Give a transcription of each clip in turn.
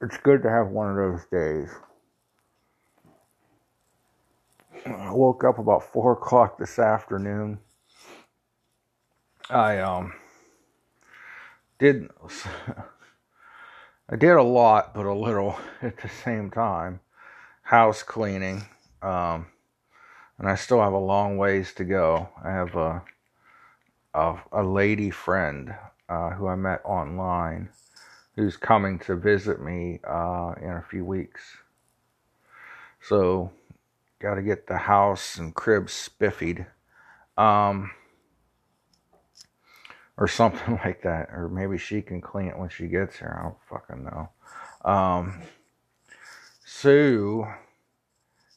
it's good to have one of those days. I woke up about four o'clock this afternoon. I um did I did a lot, but a little at the same time. House cleaning, um, and I still have a long ways to go. I have a a, a lady friend uh, who I met online who's coming to visit me uh, in a few weeks. So, got to get the house and crib spiffied. Um, or something like that. Or maybe she can clean it when she gets here. I don't fucking know. Um, so,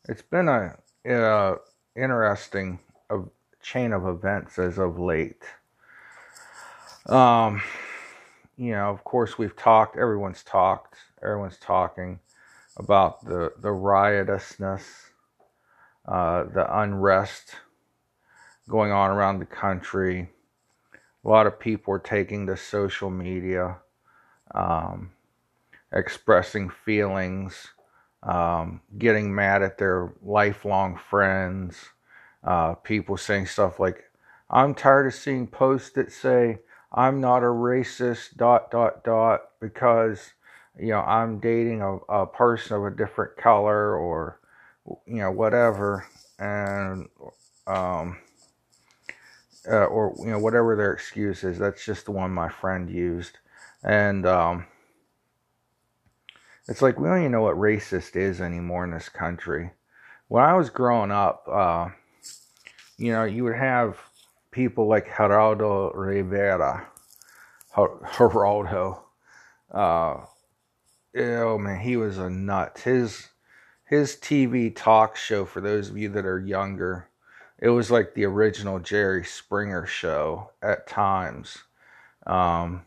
it's been a, a interesting a chain of events as of late. Um, you know, of course, we've talked. Everyone's talked. Everyone's talking about the the riotousness, uh, the unrest going on around the country. A lot of people are taking to social media, um, expressing feelings, um, getting mad at their lifelong friends. Uh, people saying stuff like, "I'm tired of seeing posts that say." I'm not a racist, dot, dot, dot, because, you know, I'm dating a, a person of a different color or, you know, whatever. And, um, uh, or, you know, whatever their excuse is. That's just the one my friend used. And, um, it's like we don't even know what racist is anymore in this country. When I was growing up, uh, you know, you would have people like Geraldo Rivera, Geraldo. Uh, oh man, he was a nut. His his TV talk show for those of you that are younger, it was like the original Jerry Springer show at times. Um,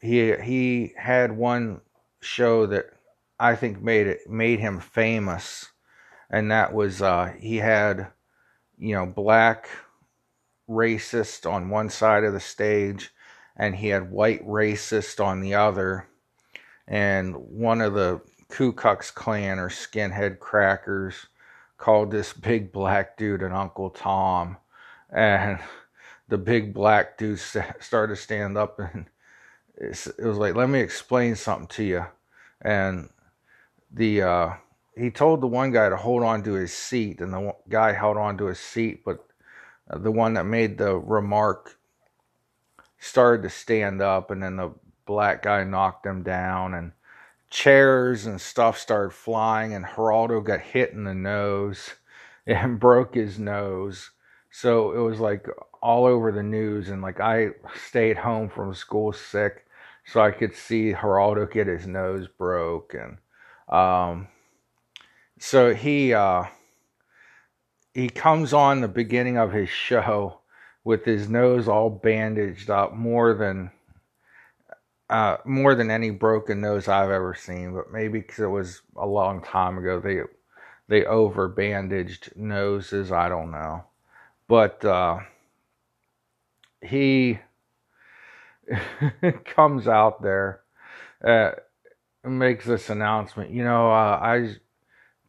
he he had one show that I think made it made him famous, and that was uh, he had you know black racist on one side of the stage and he had white racist on the other. And one of the Ku Klux Klan or skinhead crackers called this big black dude an Uncle Tom. And the big black dude started to stand up and it was like let me explain something to you. And the uh, he told the one guy to hold on to his seat and the guy held on to his seat but the one that made the remark started to stand up, and then the black guy knocked him down, and chairs and stuff started flying, and Geraldo got hit in the nose and broke his nose. So it was like all over the news, and like I stayed home from school sick, so I could see Geraldo get his nose broke, and um, so he. Uh, he comes on the beginning of his show with his nose all bandaged up more than uh, more than any broken nose I've ever seen, but maybe because it was a long time ago, they they over bandaged noses. I don't know, but uh, he comes out there, uh, makes this announcement. You know, uh, I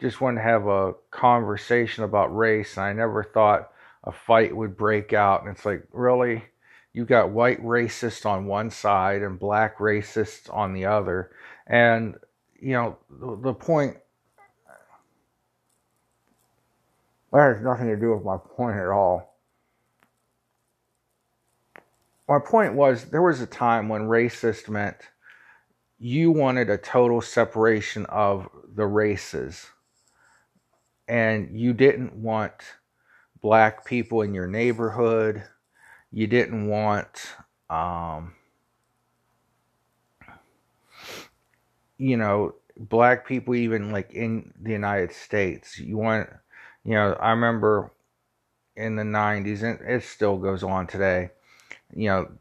just wanted to have a conversation about race. And I never thought a fight would break out. And it's like, really? You got white racists on one side and black racists on the other. And, you know, the, the point that has nothing to do with my point at all. My point was there was a time when racist meant you wanted a total separation of the races and you didn't want black people in your neighborhood, you didn't want, um, you know, black people even like in the United States. You want, you know, I remember in the 90s, and it still goes on today, you know,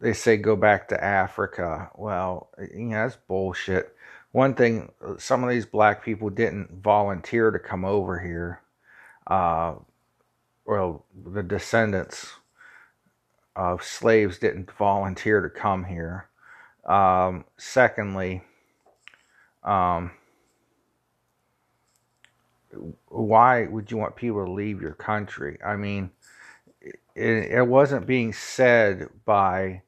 they say go back to Africa. Well, you know, that's bullshit one thing some of these black people didn't volunteer to come over here uh, well the descendants of slaves didn't volunteer to come here um, secondly Um, why would you want people to leave your country? I mean, it, it wasn't being said by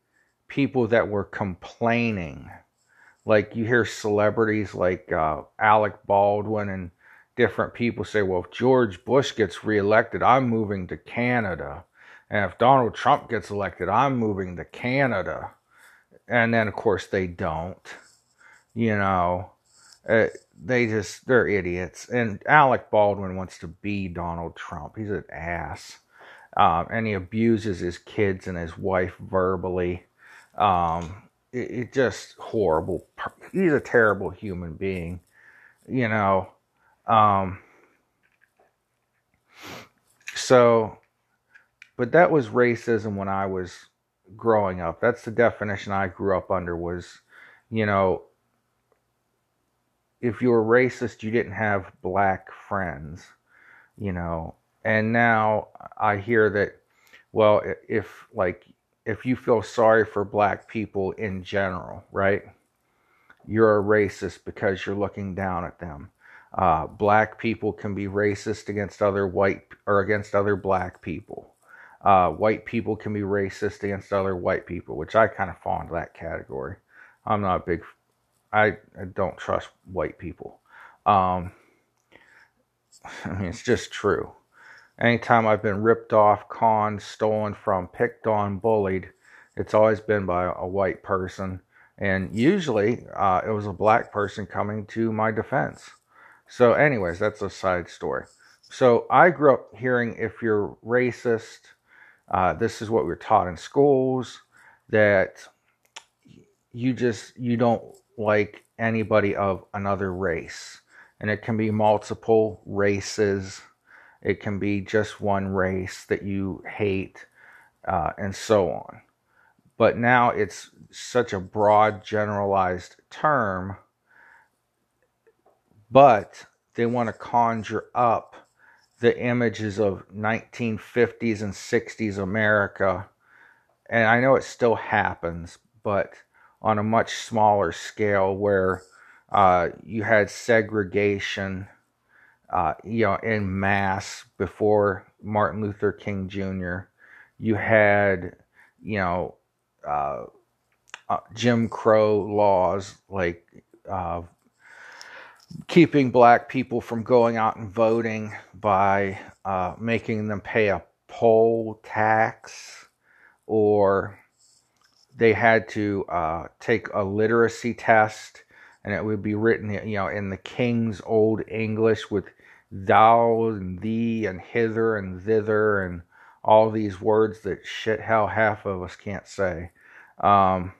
people that were complaining. Like you hear celebrities like uh, Alec Baldwin and different people say, well, if George Bush gets reelected, I'm moving to Canada. And if Donald Trump gets elected, I'm moving to Canada. And then, of course, they don't. You know, uh, they just, they're idiots. And Alec Baldwin wants to be Donald Trump. He's an ass. Um, and he abuses his kids and his wife verbally. Um, it, it just horrible. He's a terrible human being. You know, um, so, but that was racism when I was growing up. That's the definition I grew up under was, you know, if you were racist, you didn't have black friends, you know. And now I hear that, well, if like, if you feel sorry for black people in general, right? You're a racist because you're looking down at them. Uh, black people can be racist against other white or against other black people. Uh, white people can be racist against other white people, which I kind of fall into that category. I'm not a big, I, I don't trust white people. Um, I mean, it's just true. Anytime I've been ripped off, conned, stolen from, picked on, bullied, it's always been by a white person. And usually uh, it was a black person coming to my defense. So, anyways, that's a side story. So, I grew up hearing if you're racist, uh, this is what we are taught in schools that you just you don't like anybody of another race, and it can be multiple races. It can be just one race that you hate, uh, and so on. But now it's such a broad, generalized term but they want to conjure up the images of 1950s and 60s America. And I know it still happens, but on a much smaller scale where uh, you had segregation, uh, you know, in mass before Martin Luther King Jr. You had, you know, uh, uh Jim Crow laws like uh, keeping black people from going out and voting by uh, making them pay a poll tax or they had to uh, take a literacy test and it would be written you know in the king's old english with thou and thee and hither and thither and all these words that shit hell half of us can't say. Um,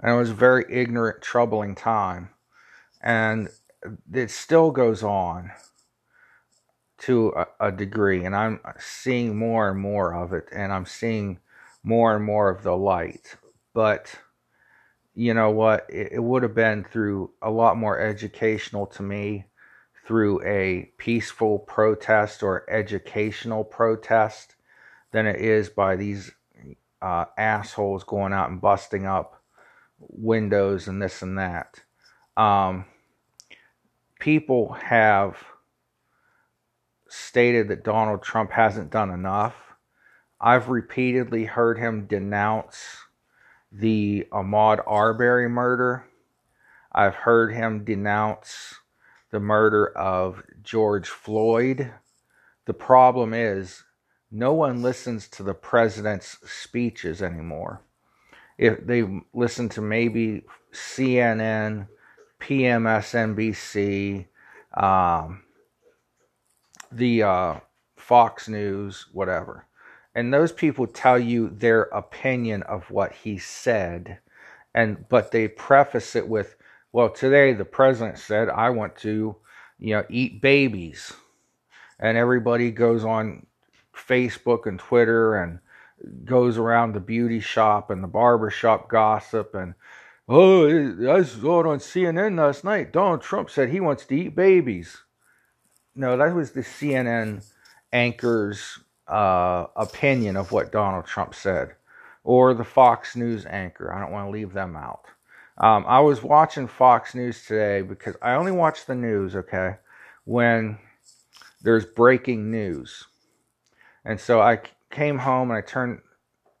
and it was a very ignorant troubling time. And it still goes on to a, a, degree and i'm seeing more and more of it and i'm seeing more and more of the light. But you know what? It, it would have been through a lot more educational to me through a peaceful protest or educational protest than it is by these uh, assholes going out and busting up windows and this and that um, people have stated that Donald Trump hasn't done enough. I've repeatedly heard him denounce the Ahmaud Arbery murder. I've heard him denounce the murder of George Floyd. The problem is, no one listens to the president's speeches anymore. If they listen to maybe CNN, PMSNBC, um, the uh, Fox News, whatever. And those people tell you their opinion of what he said, and but they preface it with, "Well, today the president said I want to, you know, eat babies," and everybody goes on Facebook and Twitter and goes around the beauty shop and the barber shop gossip and Oh, I saw it on CNN last night. Donald Trump said he wants to eat babies. No, that was the CNN anchor's uh, opinion of what Donald Trump said, or the Fox News anchor. I don't want to leave them out. Um, I was watching Fox News today because I only watch the news, okay, when there's breaking news. And so I came home and I turned,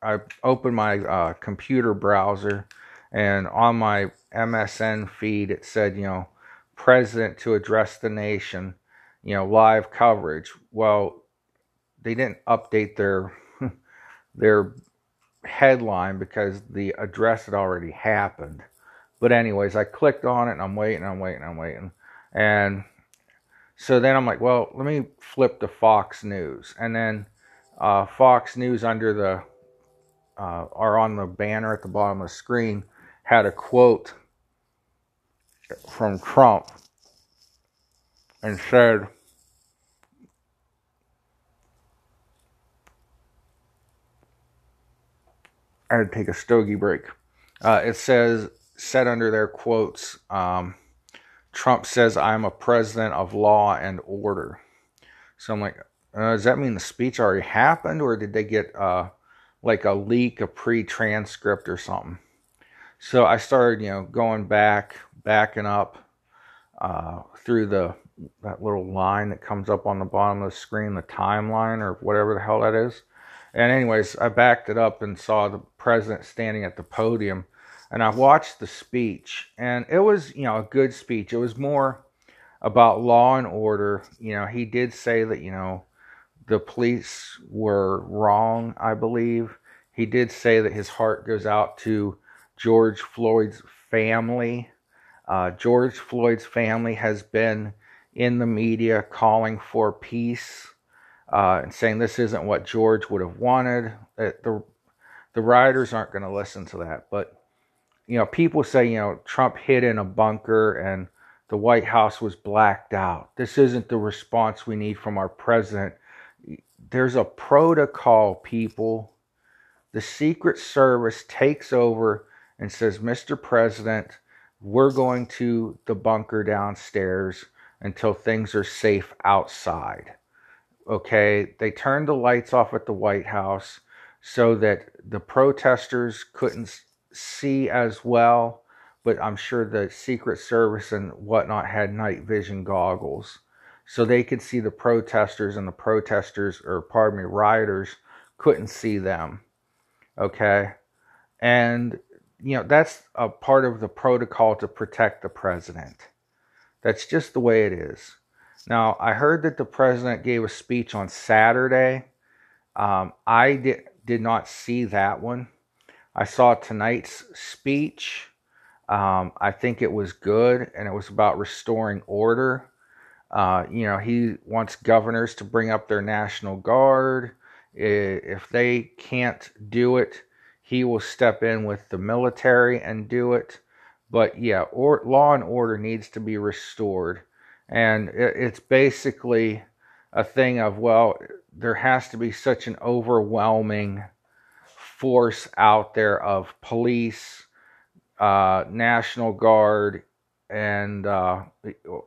I opened my uh, computer browser, and on my MSN feed it said, you know, president to address the nation, you know, live coverage. Well, they didn't update their their headline because the address had already happened. But anyways, I clicked on it and I'm waiting, I'm waiting, I'm waiting. And so then I'm like, well, let me flip to Fox News. And then uh, Fox News under the uh, or on the banner at the bottom of the screen had a quote from Trump and said, I had to take a stogie break. Uh, it says, said under their quotes, um, Trump says, I'm a president of law and order. So I'm like, uh, does that mean the speech already happened, or did they get uh, like a leak, a pre transcript, or something? So I started, you know, going back, backing up uh, through the that little line that comes up on the bottom of the screen, the timeline or whatever the hell that is. And anyways, I backed it up and saw the president standing at the podium, and I watched the speech, and it was, you know, a good speech. It was more about law and order. You know, he did say that, you know, the police were wrong, I believe. He did say that his heart goes out to George Floyd's family. Uh, George Floyd's family has been in the media calling for peace uh, and saying this isn't what George would have wanted. Uh, the the rioters aren't going to listen to that. But you know, people say you know Trump hid in a bunker and the White House was blacked out. This isn't the response we need from our president. There's a protocol, people. The Secret Service takes over and says, Mr. President, we're going to the bunker downstairs until things are safe outside. Okay, they turned the lights off at the White House so that the protesters couldn't see as well, but I'm sure the Secret Service and whatnot had night vision goggles so they could see the protesters and the protesters, or pardon me, rioters couldn't see them. Okay, and you know that's a part of the protocol to protect the president. That's just the way it is. Now, I heard that the president gave a speech on Saturday. Um, I did, did not see that one. I saw tonight's speech. Um, I think it was good, and it was about restoring order. Uh, you know, he wants governors to bring up their National Guard. If they can't do it, he will step in with the military and do it. But yeah, or, law and order needs to be restored and it's basically a thing of well there has to be such an overwhelming force out there of police uh, national guard and uh,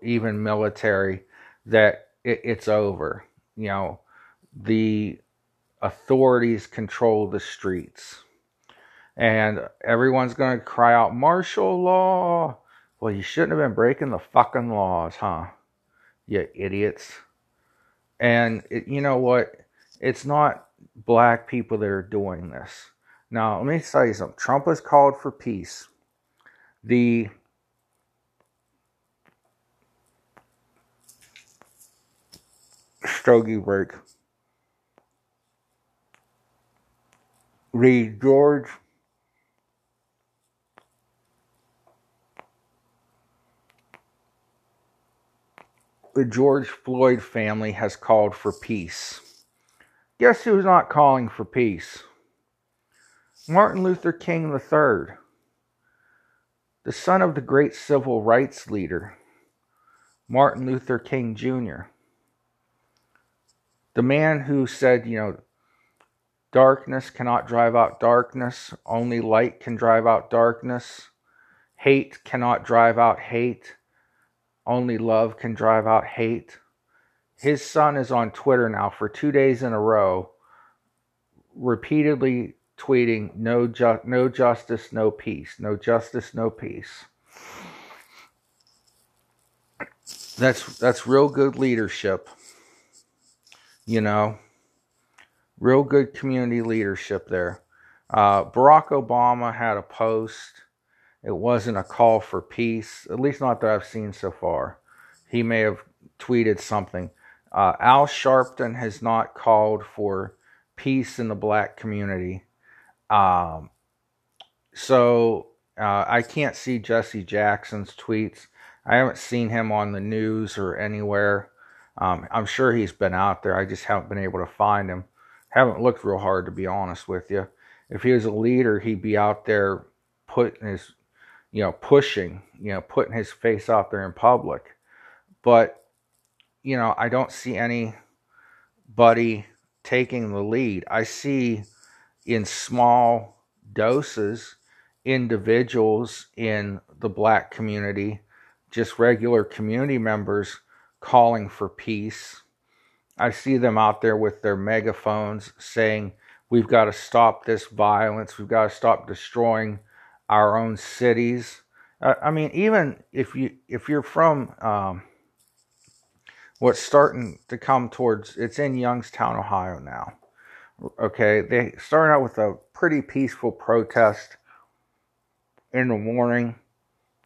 even military that it, it's over you know the authorities control the streets and everyone's going to cry out martial law well, you shouldn't have been breaking the fucking laws, huh? You idiots. And it, you know what? It's not black people that are doing this. Now, let me tell you something. Trump has called for peace. The Stogie break. The George the George Floyd family has called for peace. Guess who's not calling for peace? Martin Luther King III, the son of the great civil rights leader, Martin Luther King Jr., the man who said, you know, darkness cannot drive out darkness, only light can drive out darkness, hate cannot drive out hate only love can drive out hate. His son is on Twitter now for two days in a row, repeatedly tweeting no ju- no justice, no peace, no justice, no peace. That's that's real good leadership. You know, real good community leadership there. Uh, Barack Obama had a post. It wasn't a call for peace, at least not that I've seen so far. He may have tweeted something. Uh, Al Sharpton has not called for peace in the black community. Um, so uh, I can't see Jesse Jackson's tweets. I haven't seen him on the news or anywhere. Um, I'm sure he's been out there. I just haven't been able to find him. Haven't looked real hard to be honest with you. If he was a leader, he'd be out there putting his, you know, pushing, you know, putting his face out there in public. But, you know, I don't see anybody taking the lead. I see in small doses individuals in the black community, just regular community members calling for peace. I see them out there with their megaphones saying, We've got to stop this violence. We've got to stop destroying our own cities. Uh, I mean, even if you if you're from um, what's starting to come towards, it's in Youngstown, Ohio now. Okay, they started out with a pretty peaceful protest in the morning,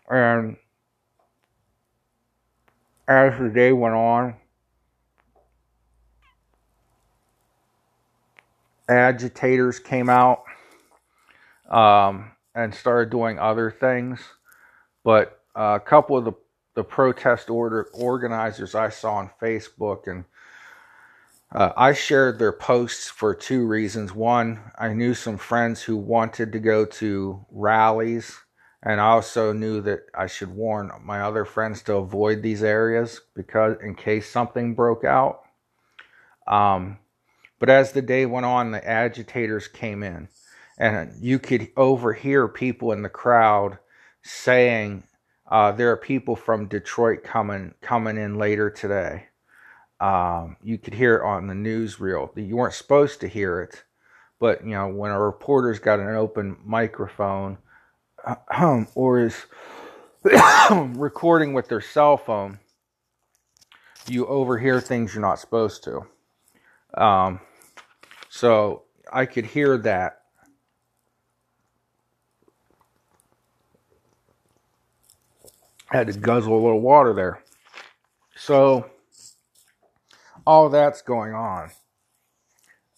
and as the day went on, agitators came out um, and started doing other things. But uh, a couple of the, the protest order organizers I saw on Facebook and uh, I shared their posts for two reasons. One, I knew some friends who wanted to go to rallies, and I also knew that I should warn my other friends to avoid these areas because in case something broke out. Um, but as the day went on, the agitators came in, and you could overhear people in the crowd saying, uh, "There are people from Detroit coming coming in later today." Um, you could hear it on the newsreel. You weren't supposed to hear it, but you know when a reporter's got an open microphone uh, or is recording with their cell phone, you overhear things you're not supposed to. Um, so I could hear that. I had to guzzle a little water there. So all that's going on.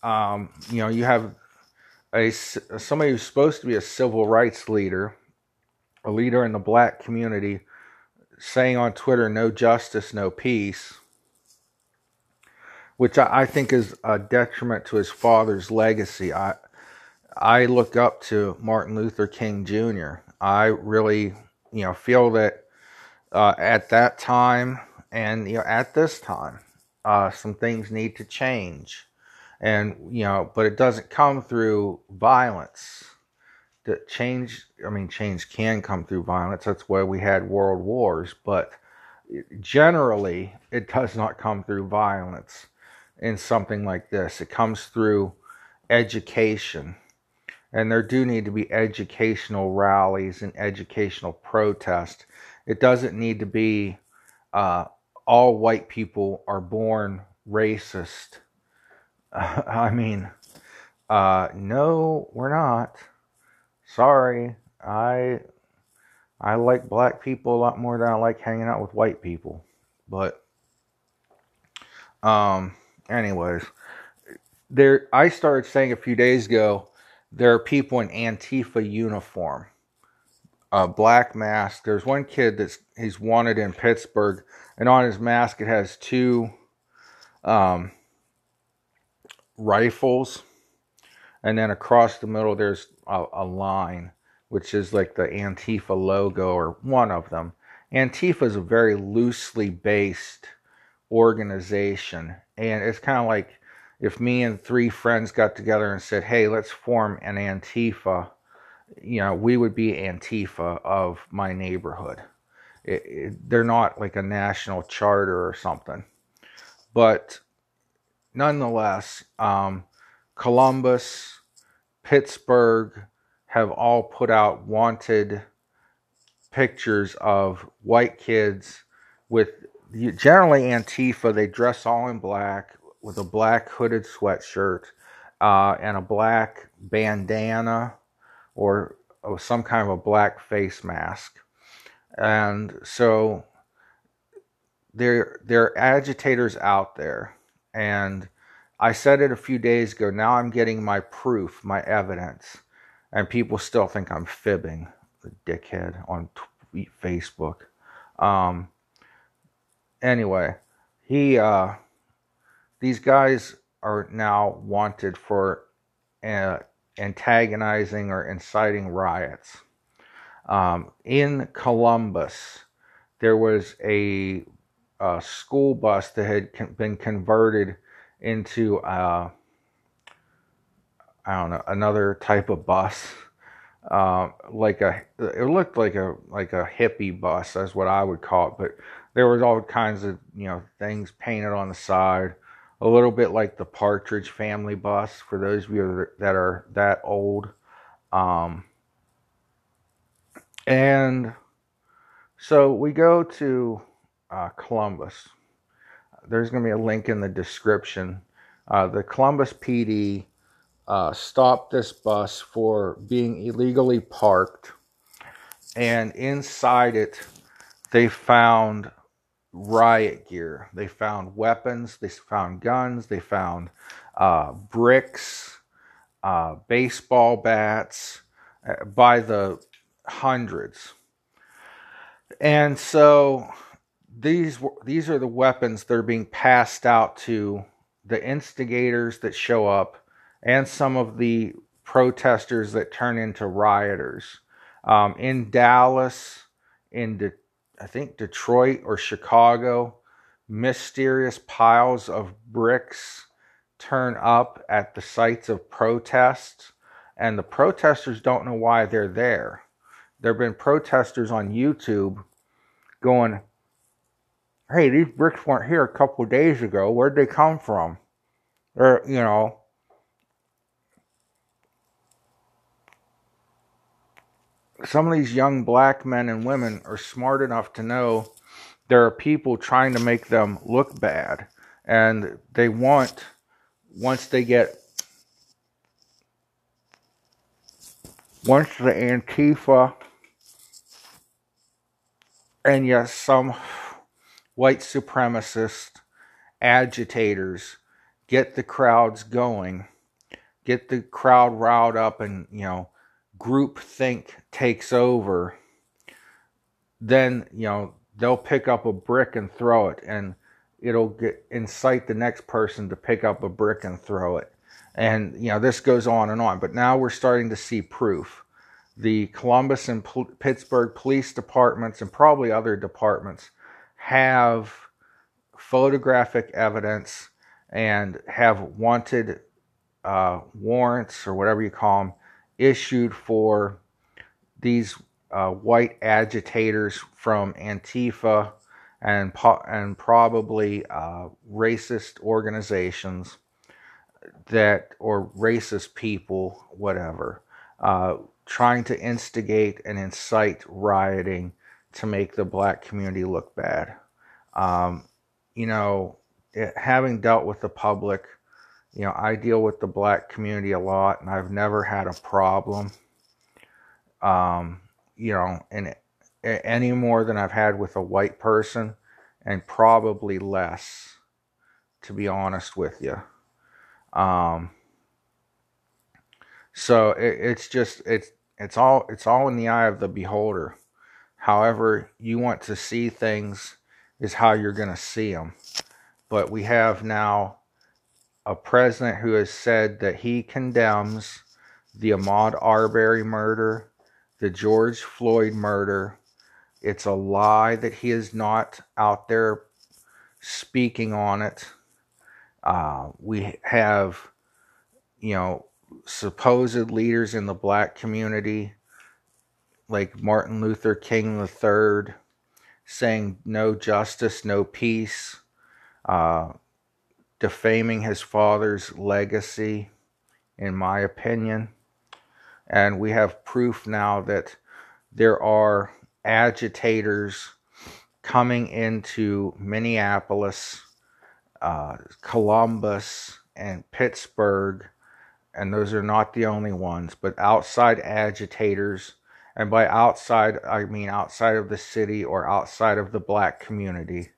Um, you know, you have a somebody who's supposed to be a civil rights leader, a leader in the black community, saying on Twitter, "No justice, no peace," which I, I think is a detriment to his father's legacy. I I look up to Martin Luther King Jr. I really, you know, feel that uh, at that time and you know at this time uh, some things need to change. And you know but it doesn't come through violence. The change i mean change can come through violence. That's why we had world wars but generally it does not come through violence in something like this. It comes through education. And there do need to be educational rallies and educational protest it doesn't need to be uh, all white people are born racist. Uh, I mean, uh, no, we're not. Sorry, I I like black people a lot more than I like hanging out with white people. But, um, anyways, there I started saying a few days ago there are people in Antifa uniform, a black mask. There's one kid that's he's wanted in Pittsburgh and on his mask it has two um, rifles, and then across the middle there's a, a line, which is like the Antifa logo or one of them. Antifa is a very loosely based organization, and it's kind of like if me and three friends got together and said, "Hey, let's form an Antifa," you know, we would be Antifa of my neighborhood it, it, they're not like a national charter or something. But nonetheless, um, Columbus Pittsburgh have all put out wanted pictures of white kids with generally Antifa. They dress all in black with a black hooded sweatshirt uh, and a black bandana or, some kind of a black face mask. And so there, there are agitators out there. And I said it a few days ago. Now I'm getting my proof, my evidence. And people still think I'm fibbing, the dickhead on Facebook. Um, anyway, he, uh, these guys are now wanted for uh, antagonizing or inciting riots. Um, in Columbus, there was a, a, school bus that had been converted into, uh, I don't know, another type of bus. Uh, like a, it looked like a like a hippie bus. That's what I would call it. But there was all kinds of you know things painted on the side a little bit like the Partridge Family bus for those of you that are that old. Um, and so we go to uh, Columbus. There's going to be a link in the description. Uh, the Columbus PD uh, stopped this bus for being illegally parked, and inside it, they found riot gear. They found weapons, they found guns, they found uh, bricks, uh, baseball bats uh, by the hundreds. And so these these are the weapons that are being passed out to the instigators that show up and some of the protesters that turn into rioters. Um, in Dallas, in De- I think Detroit or Chicago, mysterious piles of bricks turn up at the sites of protests, and the protesters don't know why they're there. There have been protesters on YouTube going, Hey, these bricks weren't here a couple days ago. Where'd they come from? Or, you know, some of these young black men and women are smart enough to know there are people trying to make them look bad. And they want, once they get, once the Antifa and yes, some white supremacist agitators get the crowds going, get the crowd riled up and, you know, group think takes over, then you know they'll pick up a brick and throw it, and it'll get incite the next person to pick up a brick and throw it, and you know this goes on and on. But now we're starting to see proof. The Columbus and P- Pittsburgh police departments and probably other departments have photographic evidence and have wanted uh, warrants or whatever you call them issued for these uh, white agitators from Antifa and po- and probably uh, racist organizations that or racist people, whatever, uh, trying to instigate and incite rioting to make the black community look bad. Um, you know, it, having dealt with the public you know, I deal with the black community a lot, and I've never had a problem. Um, you know, and any more than I've had with a white person, and probably less, to be honest with you. Um, so it, it's just it's it's all it's all in the eye of the beholder. However, you want to see things is how you're going to see them. But we have now a president who has said that he condemns the Ahmaud Arbery murder, the George Floyd murder. It's a lie that he is not out there speaking on it. Uh, we have, you know, supposed leaders in the black community, like Martin Luther King III, saying no justice, no peace. Uh, defaming his father's legacy, in my opinion. And we have proof now that there are agitators coming into Minneapolis, uh, Columbus, and Pittsburgh. And those are not the only ones, but outside agitators. And by outside, I mean outside of the city or outside of the black community.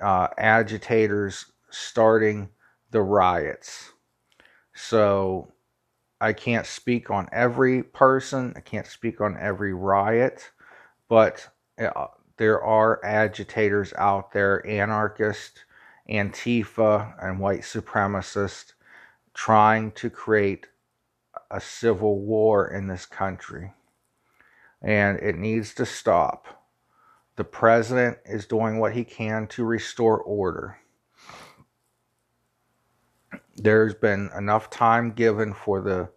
Uh, agitators starting the riots. So I can't speak on every person, I can't speak on every riot, but uh, there are agitators out there, anarchists, Antifa, and white supremacists trying to create a civil war in this country. And it needs to stop. The president is doing what he can to restore order. There's been enough time given for the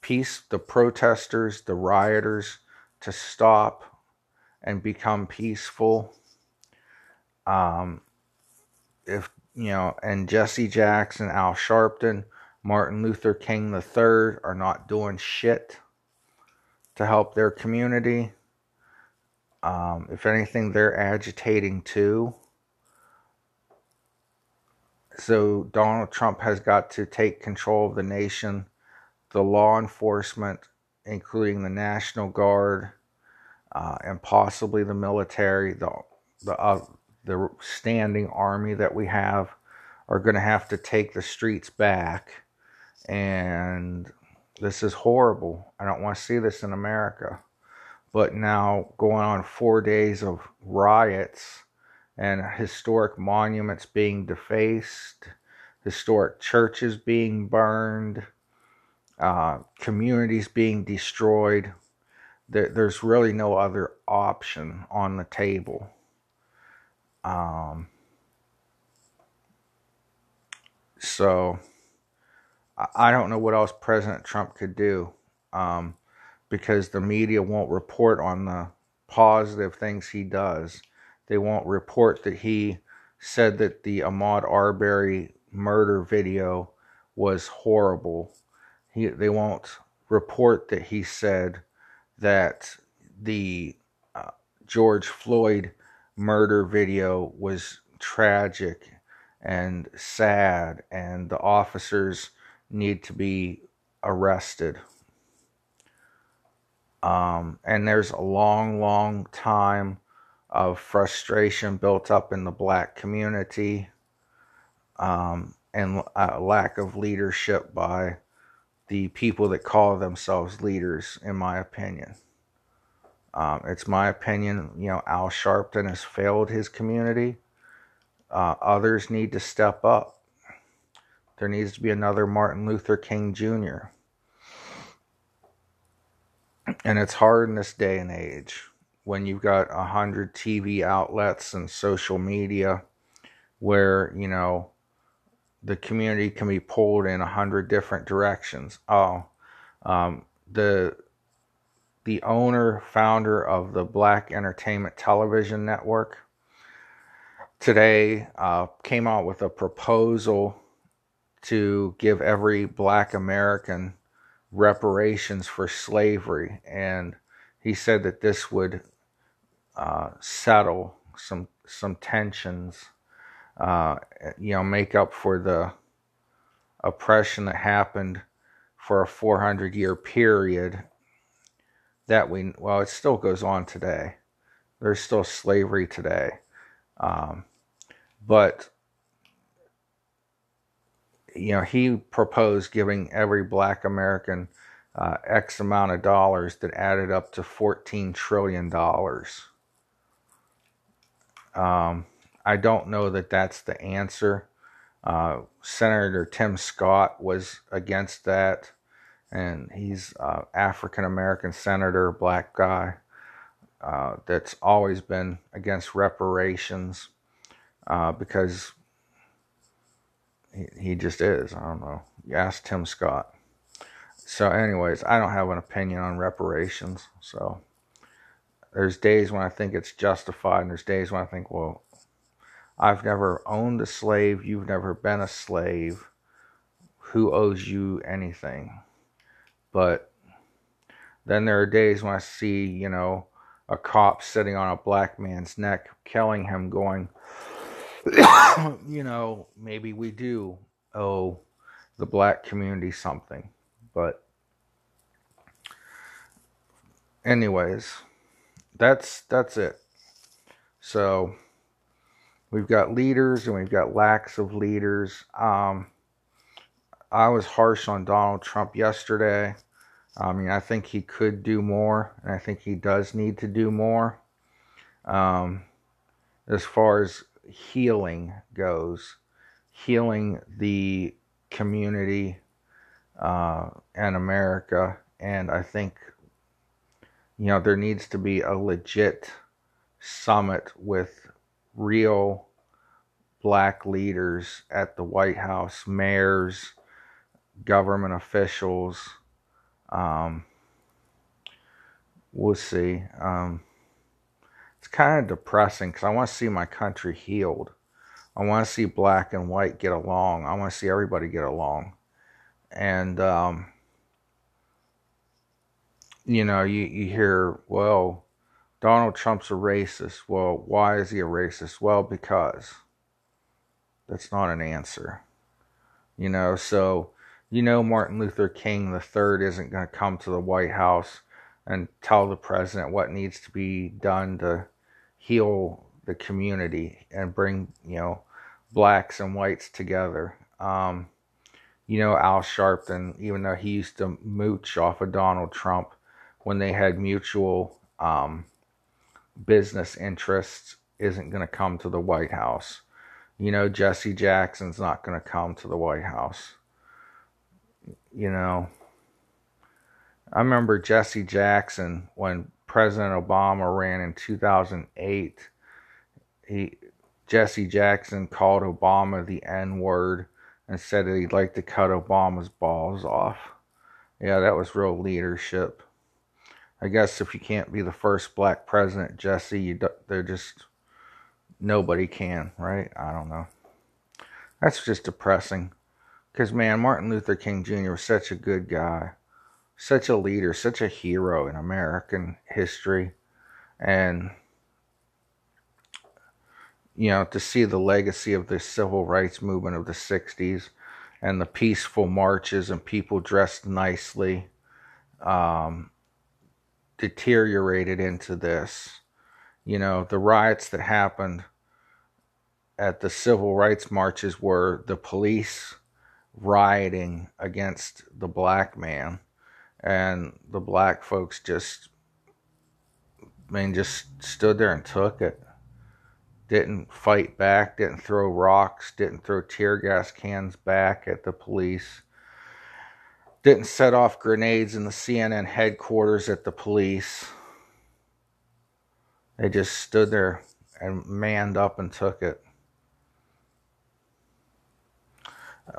peace, the protesters, the rioters to stop and become peaceful. Um, if you know, and Jesse Jackson, Al Sharpton, Martin Luther King III are not doing shit to help their community. Um, if anything, they're agitating too. So Donald Trump has got to take control of the nation, the law enforcement, including the National Guard, uh, and possibly the military, the the uh, the standing army that we have, are going to have to take the streets back, and this is horrible. I don't want to see this in America. But now going on four days of riots and historic monuments being defaced, historic churches being burned, uh, communities being destroyed. There, there's really no other option on the table. Um, so I don't know what else President Trump could do um, because the media won't report on the positive things he does they won't report that he said that the Ahmaud Arbery murder video was horrible. He, they won't report that he said that the uh, George Floyd murder video was tragic and sad, and the officers need to be arrested. Um, and there's a long, long time of frustration built up in the black community um, and a lack of leadership by the people that call themselves leaders, in my opinion. Um, it's my opinion, you know, Al Sharpton has failed his community. Uh, others need to step up. There needs to be another Martin Luther King Jr. And it's hard in this day and age when you've got a hundred TV outlets and social media where, you know, the community can be pulled in a hundred different directions. Oh, um, the the owner founder of the Black Entertainment Television Network today uh, came out with a proposal to give every Black American reparations for slavery, and he said that this would uh, settle some some tensions, uh, you know, make up for the oppression that happened for a 400 year period that we well it still goes on today. There's still slavery today. Um, but you know he proposed giving every black american uh, x amount of dollars that added up to 14 trillion dollars um, I don't know that that's the answer. Uh, Senator Tim Scott was against that, and he's uh, African American senator, black guy, uh, that's always been against reparations uh, because he, he just is. I don't know. You ask Tim Scott. So, anyways, I don't have an opinion on reparations. So. There's days when I think it's justified, and there's days when I think, well, I've never owned a slave, you've never been a slave. Who owes you anything? But Then there are days when I see, you know, a cop sitting on a black man's neck, killing him, going, you know, maybe we do owe the black community something. But, anyways, that's that's it. So we've got leaders and we've got lacks of leaders. Um, I was harsh on Donald Trump yesterday. I mean, I think he could do more, and I think he does need to do more. Um, as far as healing goes, healing the community uh, and America, and I think you know there needs to be a legit summit with real black leaders at the White House, mayors, government officials um, we'll see. Um, it's kind of depressing because I want to see my country healed. I want to see black and white get along. I want to see everybody get along. And, um, you know, you, you hear, well, Donald Trump's a racist. Well, why is he a racist? Well, because that's not an answer. You know, so you know Martin Luther King III isn't going to come to the White House and tell the president what needs to be done to heal the community and bring, you know, blacks and whites together. Um, you know, Al Sharpton, even though he used to mooch off of Donald Trump when they had mutual um, business interests, isn't going to come to the White House. You know, Jesse Jackson's not going to come to the White House you know, I remember Jesse Jackson when President Obama ran in 2008. He Jesse Jackson called Obama the N word and said that he'd like to cut Obama's balls off. Yeah, that was real leadership. I guess if you can't be the first black president, Jesse, you they're just nobody can, right? I don't know. That's just depressing. Because, man, Martin Luther King Jr. was such a good guy, such a leader, such a hero in American history. And, you know, to see the legacy of the civil rights movement of the 60s and the peaceful marches and people dressed nicely um, deteriorated into this. You know, the riots that happened at the civil rights marches were the police rioting against the black man and the black folks just I mean just stood there and took it didn't fight back didn't throw rocks didn't throw tear gas cans back at the police didn't set off grenades in the CNN headquarters at the police they just stood there and manned up and took it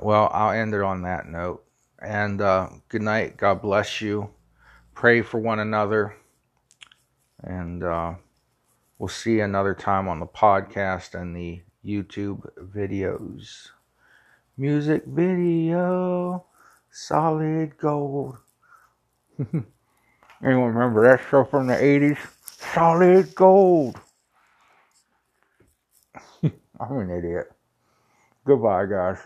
Well, I'll end it on that note. And uh, good night. God bless you. Pray for one another. And uh, we'll see you another time on the podcast and the YouTube videos. Music video, solid gold. Anyone remember that show from the 80s? Solid gold. I'm an idiot. Goodbye, guys.